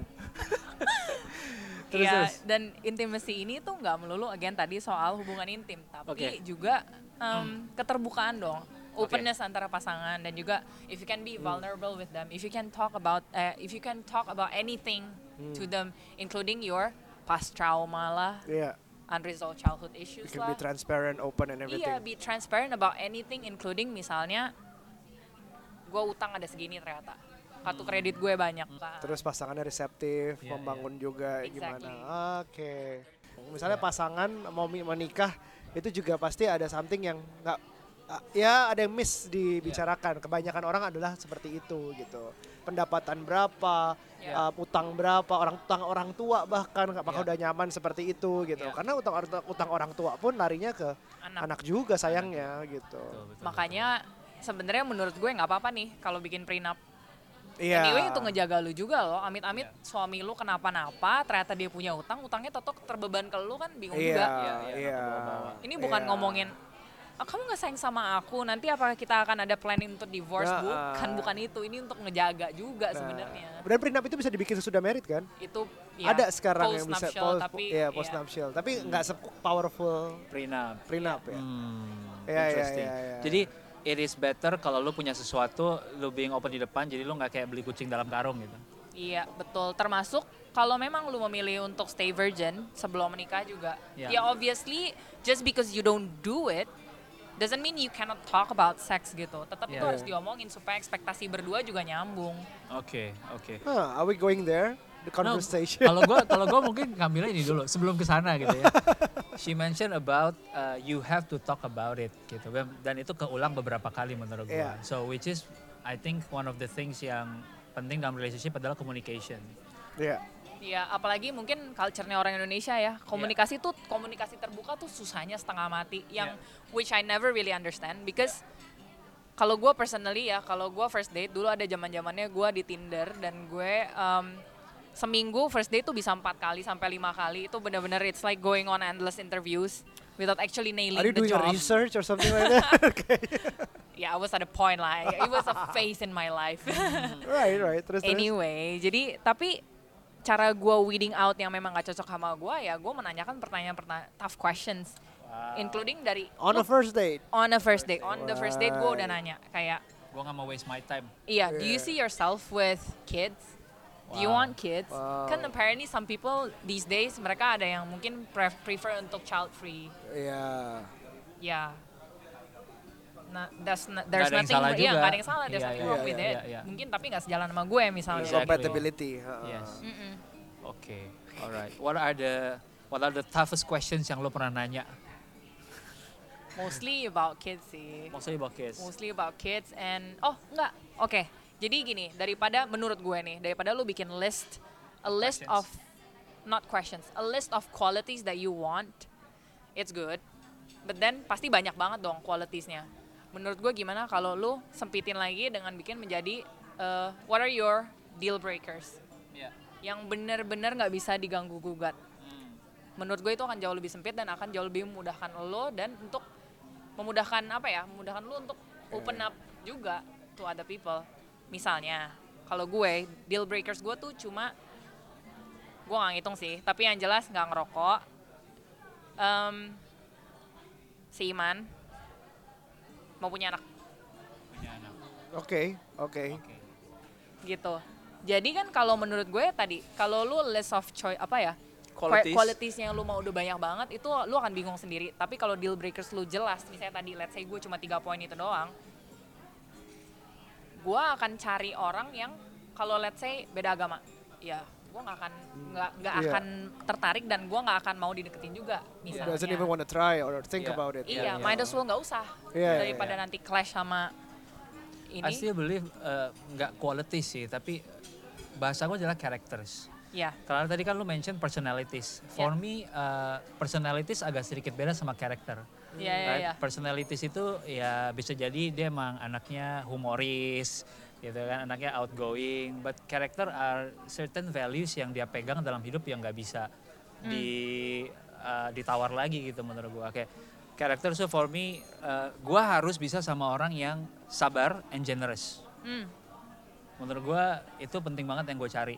Terus, Iya, terus. dan intimacy ini tuh nggak melulu again tadi soal hubungan intim, tapi Oke. juga em, keterbukaan dong, openness antara pasangan dan juga if you can be vulnerable with them, if you can talk about, eh, if you can talk about anything to them, including your past trauma lah, Iya. unresolved childhood You issues can lah. be transparent, open and everything. Iya, be transparent about anything, including misalnya, gue utang ada segini ternyata, kartu kredit gue banyak. Nah, Terus pasangannya reseptif, Iya, membangun juga Exactly. gimana. Oke. Misalnya pasangan mau menikah itu juga pasti ada something yang nggak ya ada yang miss dibicarakan. Kebanyakan orang adalah seperti itu gitu. Pendapatan berapa, Iya. uh, utang berapa, orang utang orang tua bahkan apakah Iya. udah nyaman seperti itu gitu. Iya. Karena utang utang orang tua pun larinya ke anak. anak juga sayangnya gitu. Betul, betul, Makanya sebenarnya menurut gue nggak apa-apa nih kalau bikin prenup. Iya. Anyway itu ngejaga lu juga loh. Amit-amit suami lu kenapa-napa, ternyata dia punya utang, utangnya totok terbeban ke lu kan bingung Iya, juga. Iya, iya, iya. kebawa-bawa. Ini bukan Iya. ngomongin "Ah, kamu nggak sayang sama aku, nanti apakah kita akan ada planning untuk divorce? Nah, bukan, ah. bukan itu. Ini untuk ngejaga juga Nah, sebenarnya. Dan prenup itu bisa dibikin sesudah married kan? Itu ya, ada sekarang yang bisa post-nuptial, post, tapi ya ya, post nuptial tapi nggak se powerful Prenup. prenup ya. Hmm, Iya, iya, interesting. iya, iya. Jadi it is better kalau lu punya sesuatu, lu being open di depan, jadi lu nggak kayak beli kucing dalam karung gitu. Iya, betul. Termasuk kalau memang lu memilih untuk stay virgin sebelum menikah juga. Ya. Ya obviously just because you don't do it doesn't mean you cannot talk about sex gitu. Tetap itu Ya. harus diomongin supaya ekspektasi berdua juga nyambung. Oke, oke. Huh, are we going there? The No, conversation. kalau gua kalau gua mungkin ngambilnya ini dulu sebelum ke sana gitu ya. She mentioned about uh, you have to talk about it gitu dan itu keulang beberapa kali menurut gua. Iya. So which is I think one of the things yang penting dalam relationship adalah communication. Iya. Ya, apalagi mungkin culture-nya orang Indonesia ya. Komunikasi tuh komunikasi terbuka tuh susahnya setengah mati yang which I never really understand because kalau gue personally ya, kalau gue first date dulu ada zaman zamannya gue di Tinder dan gue um, seminggu first date tuh bisa empat kali sampai lima kali itu benar-benar it's like going on endless interviews without actually nailing Are you the doing job. research or something like that? okay. Yeah, I was at a point like it was a phase in my life. right, right. Terus terus. Anyway, jadi tapi cara gue weeding out yang memang gak cocok sama gue ya gue menanyakan pertanyaan-pertanyaan tough questions, including dari On a "Lu first date. on a first date, on the first date gue udah nanya kayak, Gua nggak mau waste my time. iya, do you Yeah. see yourself with kids? Do you Wow. want kids? Wow. Kan apparently some people these days mereka ada yang mungkin pref- prefer untuk child free. Iya. Ya. Nah, there's there's yang nothing, salah iya, juga. nggak ada yang salah, there's Iya, nothing iya, wrong with iya, it. iya. Mungkin tapi nggak sejalan sama gue misalnya. Exactly. Compatibility. heeh. Yes. Mm-mm. Oke, alright. What are the what are the toughest questions yang lo pernah nanya? Mostly about kids sih. Mostly about kids. Mostly about kids and oh enggak. Oke. Jadi gini, daripada menurut gue nih, daripada lu bikin list a list Questions. of not questions, a list of qualities that you want. It's good. But then pasti banyak banget dong qualitiesnya. Menurut gue gimana kalau lu sempitin lagi dengan bikin menjadi uh, what are your deal breakers? Ya. Yang benar-benar nggak bisa diganggu gugat. Hmm. Menurut gue itu akan jauh lebih sempit dan akan jauh lebih memudahkan lo dan untuk memudahkan apa ya? Memudahkan lo untuk open up juga to other people. Misalnya, kalau gue deal breakers gue tuh cuma gue nggak ngitung sih, tapi yang jelas nggak ngerokok, Em, seiman, mau punya anak Punya anak. Oke, oke. Oke. gitu. Jadi kan kalau menurut gue tadi, kalau lu list of choice apa ya? Qualities. Qualities yang lu mau udah banyak banget itu lu akan bingung sendiri. Tapi kalau deal breakers lu jelas, misalnya tadi let's say gue cuma tiga poin itu doang, gue akan cari orang yang kalau let's say beda agama, ya gue nggak akan nggak nggak Iya. akan tertarik dan gue nggak akan mau dideketin juga misalnya. Doesn't even want to try or think Yeah. about it. Iya, Iya, might iya. as well nggak usah Iya, iya, daripada iya. nanti clash sama ini. I still believe uh, nggak quality sih, tapi bahasa gue adalah characters. Ya, Karena tadi kan lu mention personalities. For Ya. me, uh, personalities agak sedikit beda sama karakter. Iya, iya, Right? iya. Personalities itu ya bisa jadi dia emang anaknya humoris, gitu kan, anaknya outgoing. But character are certain values yang dia pegang dalam hidup yang nggak bisa Hmm. di uh, ditawar lagi gitu menurut gua. Kayak karakter so for me, uh, gua harus bisa sama orang yang sabar and generous. Hmm. Menurut gua itu penting banget yang gue cari.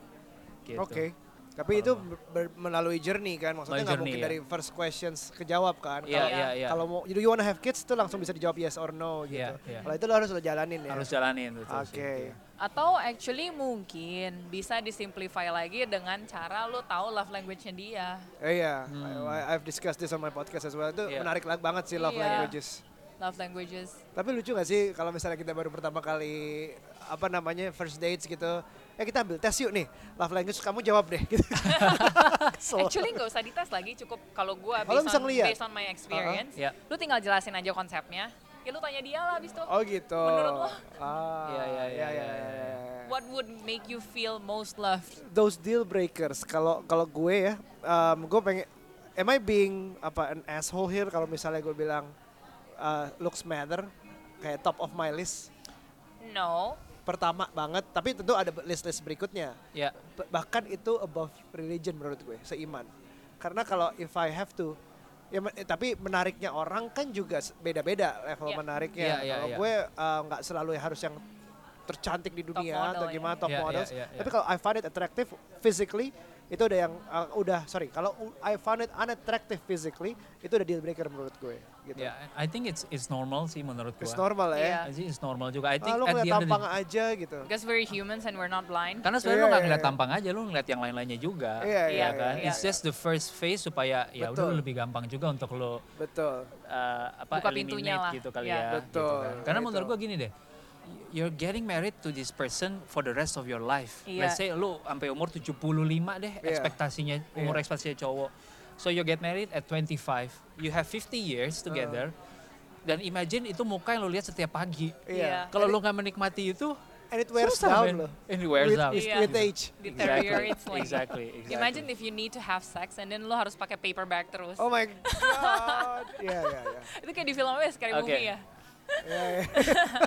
Gitu. Oke. Tapi itu ber- ber- melalui journey kan, maksudnya nggak mungkin ya. dari first questions kejawab kan. Iya, Kalau- iya, iya. Kalau mau, do you wanna have kids tuh langsung bisa dijawab yes or no gitu. Iya, iya. Kalau itu lo harus lo jalanin ya. Harus jalanin betul Oke. sih. Atau actually mungkin bisa disimplify lagi dengan cara lu tahu love language-nya dia. Eh, iya, Hmm. I- I've discussed this on my podcast as well. Itu Iya. menarik banget sih love Iya. languages. Love languages. Tapi lucu gak sih kalau misalnya kita baru pertama kali apa namanya first dates gitu, eh kita ambil tes yuk nih, love language kamu jawab deh. Gitu. Actually nggak usah dites lagi, cukup kalau gua lu based bisa on, ngeliat? based on my experience, Iya. lu tinggal jelasin aja konsepnya. Ya lu tanya dia lah abis itu. Oh gitu. Menurut lo? Ah, Iya, iya, iya, iya, iya, iya, iya. iya. What would make you feel most loved? Those deal breakers. Kalau kalau gue ya, um, gue pengen, am I being apa an asshole here kalau misalnya gue bilang uh, looks matter, kayak top of my list, No. Pertama banget. Tapi tentu ada list-list berikutnya. Ya, B- bahkan itu above religion menurut gue seiman karena kalau if I have to ya men- eh, tapi menariknya orang kan juga beda-beda level Iya. menariknya Iya, iya, kalau iya. gue uh, nggak selalu harus yang tercantik di dunia model atau ya. gimana top Iya, models iya, iya, tapi iya. kalau I find it attractive physically itu udah yang uh, udah sorry kalau I found it unattractive physically itu udah deal breaker menurut gue gitu ya, I think it's it's normal sih menurut gua. it's normal ya Iya. I think it's normal juga. I ah, think lo at ngeliat the tampang aja gitu Because we're humans and we're not blind. Karena sebenarnya lu Iya, nggak iya, ngeliat iya. tampang aja, lu ngeliat yang lain-lainnya juga. Iya, ya iya, kan? iya, It's iya. just the first phase supaya ya udah lebih gampang juga untuk lo betul uh, apa Buka pintunya lah. gitu kali Iya. ya. Betul, gitu kan. Karena menurut gua gini deh. You're getting married to this person for the rest of your life. Iya. Let's say lu sampai umur 75 deh Iya. ekspektasinya umur Iya. ekspektasinya cowok. So you get married at 25, you have 50 years together. Dan imagine itu muka yang lu lihat setiap pagi. iya Kalau lu nggak menikmati itu, and it wears susah, down man. loh And it wears with, down. with, Iya. with age Deteriorates lagi. exactly, exactly. Imagine if you need to have sex and then lo harus pakai paper bag terus. Oh my god. Iya iya iya. Itu kayak di film apa ya, Scary Oke. Movie ya?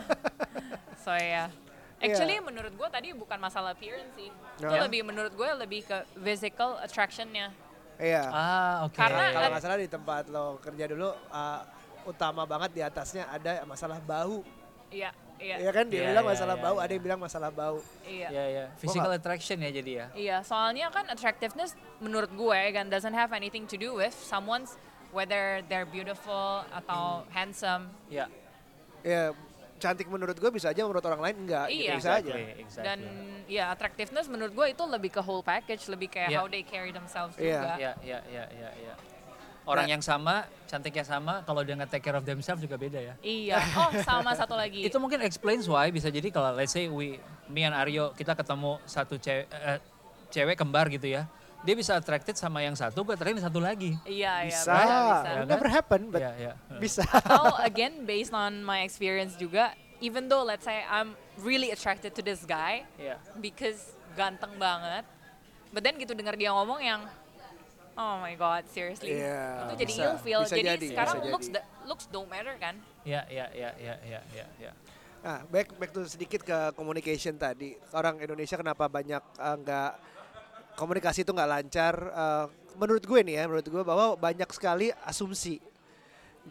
So ya. Actually menurut gue tadi bukan masalah appearance sih. Itu Ya. lebih menurut gue lebih ke physical attractionnya. Iya. Ah, oke. Karena- Kalau nggak salah di tempat lo kerja dulu uh, utama banget di atasnya ada masalah bau. Iya, iya. Iya kan dia Iya, bilang iya, masalah iya, bau, iya. ada yang bilang masalah bau. Iya. Ya, ya. Physical attraction ya jadi ya. Iya, soalnya kan attractiveness menurut gue kan doesn't have anything to do with someone's whether they're beautiful atau handsome. Ya. Ya cantik menurut gue bisa aja menurut orang lain enggak. gitu. Iya. Bisa aja. Exactly, exactly. Dan ya attractiveness menurut gue itu lebih ke whole package, lebih kayak Iya. how they carry themselves Iya. juga. Ya, ya, ya, ya, ya. Orang Nah. yang sama, cantiknya sama, kalau dia nggak take care of themselves juga beda ya. Iya. Oh, sama satu lagi. Itu mungkin explains why bisa jadi kalau let's say we, me and Aryo kita ketemu satu cewek, eh, cewek kembar gitu ya. Dia bisa attracted sama yang satu, gue terakhir satu lagi. Iya, iya, Bisa. bisa, bisa. Ya kan? Never happen, but Iya, iya. bisa. Atau again based on my experience juga, even though let's say I'm really attracted to this guy Iya. because ganteng banget, but then gitu dengar dia ngomong yang Oh my god, seriously. Iya, itu jadi bisa. ilfeel. Bisa Jadi jadi, sekarang bisa looks jadi. da- looks don't matter kan? Ya, ya, ya, ya, ya, ya, ya. Nah, back back to sedikit ke communication tadi. Orang Indonesia kenapa banyak eh, nggak komunikasi itu nggak lancar? Eh, menurut gue nih ya, menurut gue bahwa banyak sekali asumsi.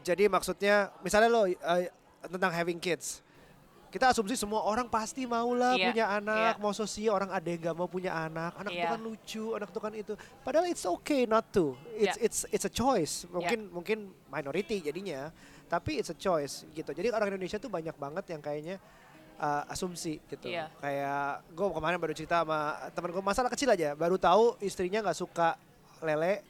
Jadi maksudnya, misalnya lo eh, tentang having kids, kita asumsi semua orang pasti mau lah Iya, punya anak, iya. mau sosio orang ada yang nggak mau punya anak, anak itu Iya. kan lucu, anak itu kan itu. Padahal it's okay not to, it's Iya. it's it's a choice. Mungkin mungkin minority jadinya, tapi it's a choice gitu. Jadi orang Indonesia tuh banyak banget yang kayaknya uh, asumsi gitu. Iya. Kayak gue kemarin baru cerita sama temen gue masalah kecil aja, baru tahu istrinya nggak suka lele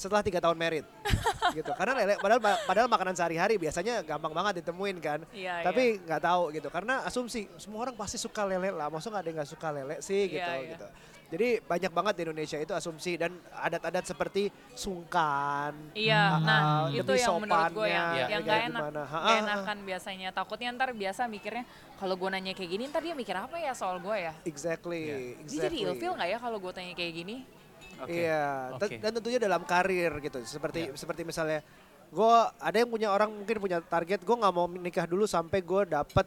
setelah tiga tahun merit gitu. Karena lele padahal padahal makanan sehari-hari biasanya gampang banget ditemuin kan. Iya, Tapi nggak tahu gitu karena asumsi semua orang pasti suka lele lah, maksudnya nggak ada yang nggak suka lele sih gitu Iya, iya. gitu. Jadi banyak banget di Indonesia itu asumsi dan adat-adat seperti sungkan. Iya, Ah, nah ah, itu yang menurut gue yang sopannya, yang gak enak, gimana. Gak ah, enakan biasanya. Takutnya ntar biasa mikirnya kalau gue nanya kayak gini ntar dia mikir apa ya soal gue ya. Exactly. Dia exactly. jadi ilfeel nggak ya kalau gue tanya kayak gini? Oke. Iya, Oke. dan- tentunya dalam karir gitu. Seperti Iya. seperti misalnya gue ada yang punya orang mungkin punya target gue nggak mau menikah dulu sampai gue dapet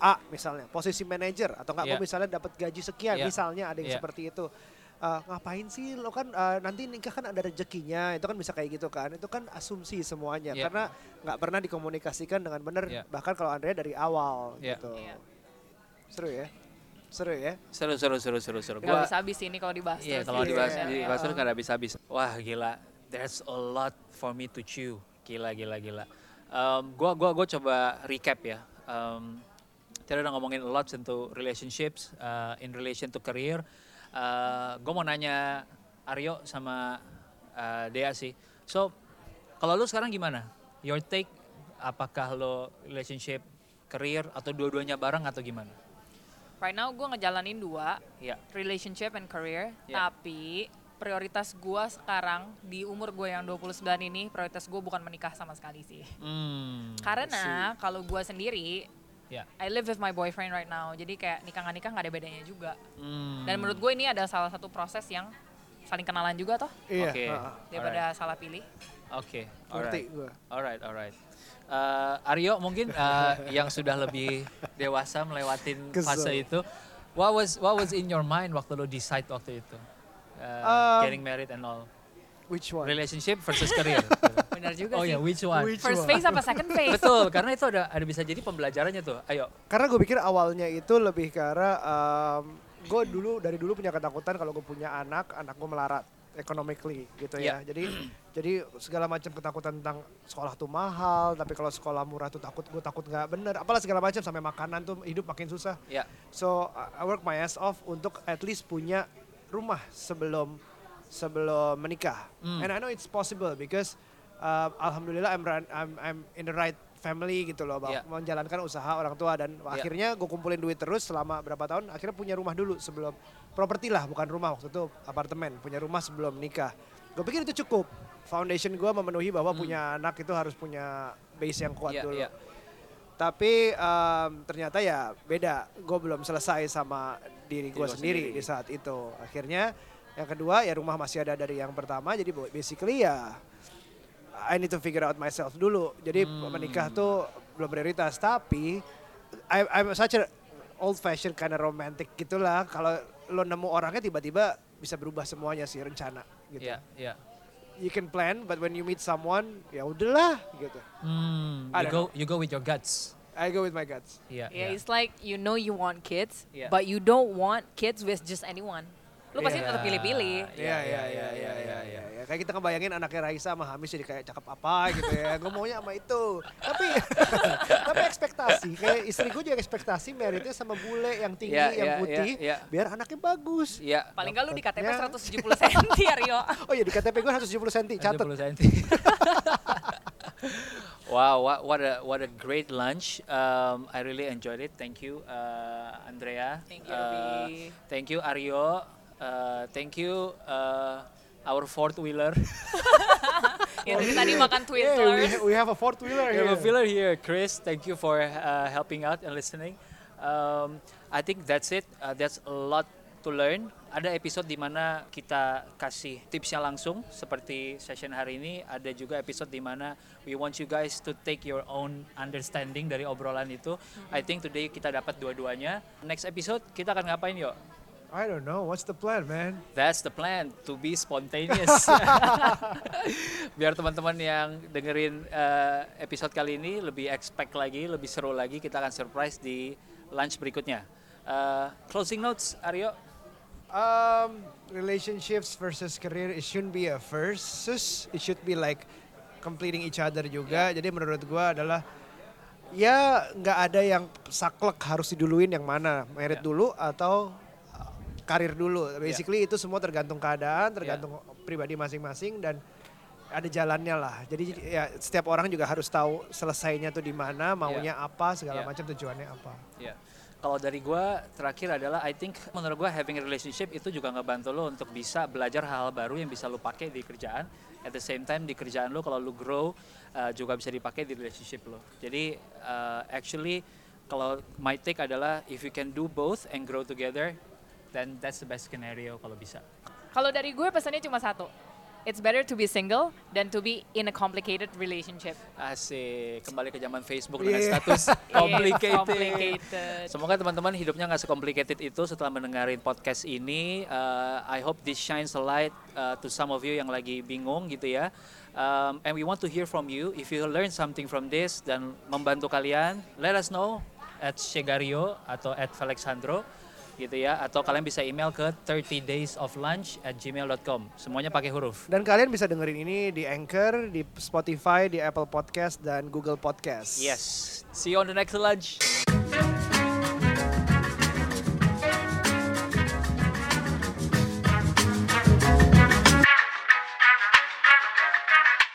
A misalnya posisi manajer atau nggak Iya. gue misalnya dapat gaji sekian Iya. misalnya ada yang Iya. seperti itu. Eh, ngapain sih lo kan eh, nanti nikah kan ada rezekinya itu kan bisa kayak gitu kan itu kan asumsi semuanya Iya. karena nggak pernah dikomunikasikan dengan benar Iya. bahkan kalau Andrea dari awal Iya. gitu Iya. seru ya seru ya Seru seru seru seru seru. Gak Gua bisa habis ini kalau dibahas. Iya, terus kalau gitu. dibahas Iya. dibahas terus nggak habis-habis. Wah, gila. There's a lot for me to chew. Gila gila gila. Um, gua gua gua coba recap ya. Um, tadi udah ngomongin a lot into relationships, uh, in relation to career. Uh, gue mau nanya Aryo sama uh, Dea sih. So, kalau lu sekarang gimana? Your take, apakah lo relationship, career, atau dua-duanya bareng atau gimana? Right now gue ngejalanin dua, Ya. relationship and career. Iya. Tapi prioritas gue sekarang di umur gue yang 29 ini, prioritas gue bukan menikah sama sekali sih. Hmm. Karena kalau gue sendiri, Ya. I live with my boyfriend right now. Jadi kayak nikah nggak nikah nggak ada bedanya juga. Hmm. Dan menurut gue ini ada salah satu proses yang saling kenalan juga toh iya Oke. ah, ah. daripada salah pilih. Oke, ngerti alright. gue Alright, alright. Eh, Aryo mungkin eh, yang sudah lebih dewasa melewatin Kesel. fase itu, what was what was in your mind waktu lo decide waktu itu, Eh, Um, getting married and all, which one relationship versus career. Benar juga oh sih. ya, which one? Which First one? phase apa second phase? Betul, karena itu ada ada bisa jadi pembelajarannya tuh. Ayo. Karena gue pikir awalnya itu lebih ke arah gue dulu dari dulu punya ketakutan kalau gue punya anak, anak gue melarat economically gitu ya. Iya. Jadi jadi segala macam ketakutan tentang sekolah tuh mahal, tapi kalau sekolah murah tuh takut gue takut nggak bener. Apalah segala macam sampai makanan tuh hidup makin susah. Ya. So I I work my ass off untuk at least punya rumah sebelum sebelum menikah. Hmm. And I know it's possible because uh, alhamdulillah I'm, run, I'm I'm in the right family gitu loh, Bang. Yeah. menjalankan usaha orang tua dan akhirnya gue kumpulin duit terus selama berapa tahun. Akhirnya punya rumah dulu sebelum properti lah, bukan rumah waktu itu apartemen, punya rumah sebelum nikah. Gue pikir itu cukup. Foundation gue memenuhi bahwa punya anak itu harus punya base yang kuat Iya, dulu. iya. Tapi em, ternyata ya beda. Gue belum selesai sama diri gue sendiri, sendiri. di saat itu. Akhirnya yang kedua ya rumah masih ada dari yang pertama. Jadi basically ya I need to figure out myself dulu. Jadi Hmm. menikah tuh belum prioritas. Tapi I, I'm such a old fashioned kind of romantic gitulah. Kalau lo nemu orangnya tiba-tiba bisa berubah semuanya sih rencana gitu. Ya, ya. You can plan, but when you meet someone, ya udahlah gitu. Hmm, I you go you go with your guts. I go with my guts. Iya. Yeah, iya. it's like you know you want kids, Yeah. but you don't want kids with just anyone. Lu pasti Yeah. tetap pilih-pilih. Iya, Iya, iya, iya, iya, iya, iya. Kayak kita ngebayangin anaknya Raisa sama Hamis jadi kayak cakep apa gitu ya. Gue maunya sama itu. Tapi tapi ekspektasi. Kayak istri gue juga ekspektasi meritnya sama bule yang tinggi, Iya, yang putih. iya, iya. Biar anaknya bagus. Iya. Paling nggak lu di KTP Dapatnya- 170 cm Rio. Oh iya di KTP gue 170 cm. Catat. 70 cm. wow, what, what a what a great lunch. Um, I really enjoyed it. Thank you, uh, Andrea. Thank you, Uh, thank you, Aryo. Uh, thank you, uh, our fourth wheeler. Yang dari tadi makan Yeah, we, Twizzlers. we have a fourth wheeler We here. have a filler here, Chris. Thank you for uh, helping out and listening. Um, I think that's it. Uh, that's a lot to learn. ada episode di mana kita kasih tipsnya langsung seperti session hari ini. Ada juga episode di mana we want you guys to take your own understanding dari obrolan itu. I think today kita dapat dua-duanya. Next episode kita akan ngapain yuk? I don't know, what's the plan, man? That's the plan, to be spontaneous. Biar teman-teman yang dengerin uh, episode kali ini lebih expect lagi, lebih seru lagi, kita akan surprise di lunch berikutnya. Uh, closing notes, Aryo? Um, relationships versus career, it shouldn't be a versus, it should be like completing each other juga. Jadi menurut gua adalah ya nggak ada yang saklek harus diduluin yang mana, merit Ya. dulu atau karir dulu. Basically itu semua tergantung keadaan, tergantung pribadi masing-masing dan ada jalannya lah. Jadi ya setiap orang juga harus tahu selesainya tuh di mana, maunya apa, segala Ya. macam tujuannya apa. Ya. Kalau dari gua terakhir adalah I think menurut gua having a relationship itu juga ngebantu lo untuk bisa belajar hal-hal baru yang bisa lo pakai di kerjaan. At the same time di kerjaan lo kalau lo grow uh, juga bisa dipakai di relationship lo. Jadi uh, actually kalau my take adalah if you can do both and grow together then that's the best scenario kalau bisa. Kalau dari gue pesannya cuma satu. It's better to be single than to be in a complicated relationship. Asik, kembali ke zaman Facebook Yeah. dengan status It's complicated. complicated. Semoga teman-teman hidupnya nggak secomplicated itu setelah mendengarin podcast ini. Uh, I hope this shines a light uh, to some of you yang lagi bingung gitu ya. Um, and we want to hear from you. If you learn something from this dan membantu kalian, let us know at Shegario atau at Felixandro gitu ya. Atau kalian bisa email ke 30 days of lunch at gmail.com. Semuanya pakai huruf. Dan kalian bisa dengerin ini di Anchor, di Spotify, di Apple Podcast dan Google Podcast. Yes. See you on the next lunch.